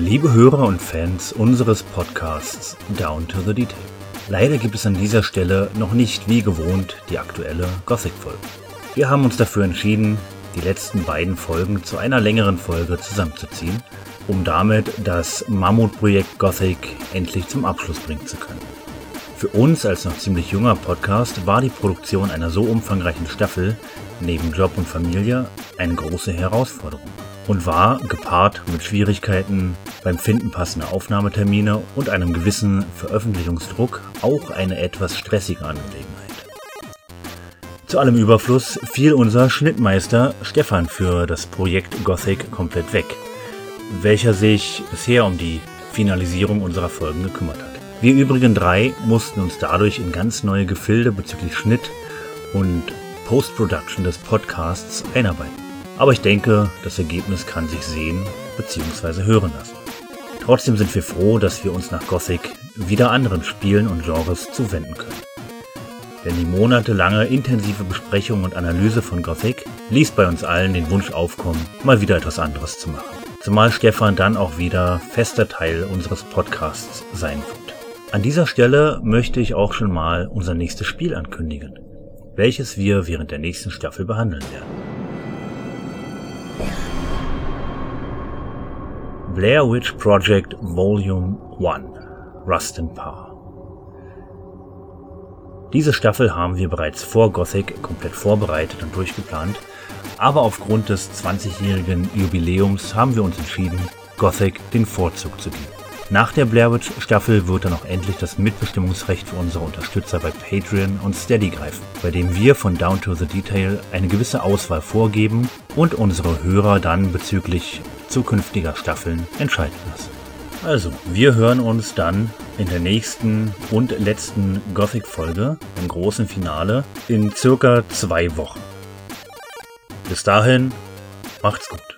Liebe Hörer und Fans unseres Podcasts Down to the Detail. Leider gibt es an dieser Stelle noch nicht wie gewohnt die aktuelle Gothic-Folge. Wir haben uns dafür entschieden, die letzten beiden Folgen zu einer längeren Folge zusammenzuziehen, um damit das Mammutprojekt Gothic endlich zum Abschluss bringen zu können. Für uns als noch ziemlich junger Podcast war die Produktion einer so umfangreichen Staffel neben Job und Familie eine große Herausforderung und war gepaart mit Schwierigkeiten beim Finden passender Aufnahmetermine und einem gewissen Veröffentlichungsdruck auch eine etwas stressige Angelegenheit. Zu allem Überfluss fiel unser Schnittmeister Stefan für das Projekt Gothic komplett weg, welcher sich bisher um die Finalisierung unserer Folgen gekümmert hat. Wir übrigen drei mussten uns dadurch in ganz neue Gefilde bezüglich Schnitt und Post-Production des Podcasts einarbeiten. Aber ich denke, das Ergebnis kann sich sehen bzw. hören lassen. Trotzdem sind wir froh, dass wir uns nach Gothic wieder anderen Spielen und Genres zuwenden können. Denn die monatelange intensive Besprechung und Analyse von Gothic ließ bei uns allen den Wunsch aufkommen, mal wieder etwas anderes zu machen. Zumal Stefan dann auch wieder fester Teil unseres Podcasts sein wird. An dieser Stelle möchte ich auch schon mal unser nächstes Spiel ankündigen, welches wir während der nächsten Staffel behandeln werden. Blair Witch Project Volume 1 Rust and Power. Diese Staffel haben wir bereits vor Gothic komplett vorbereitet und durchgeplant, aber aufgrund des 20-jährigen Jubiläums haben wir uns entschieden, Gothic den Vorzug zu geben. Nach der Blair Witch Staffel wird dann auch endlich das Mitbestimmungsrecht für unsere Unterstützer bei Patreon und Steady greifen, bei dem wir von Down to the Detail eine gewisse Auswahl vorgeben und unsere Hörer dann bezüglich zukünftiger Staffeln entscheiden lassen. Also, wir hören uns dann in der nächsten und letzten Gothic-Folge im großen Finale in circa zwei Wochen. Bis dahin, macht's gut.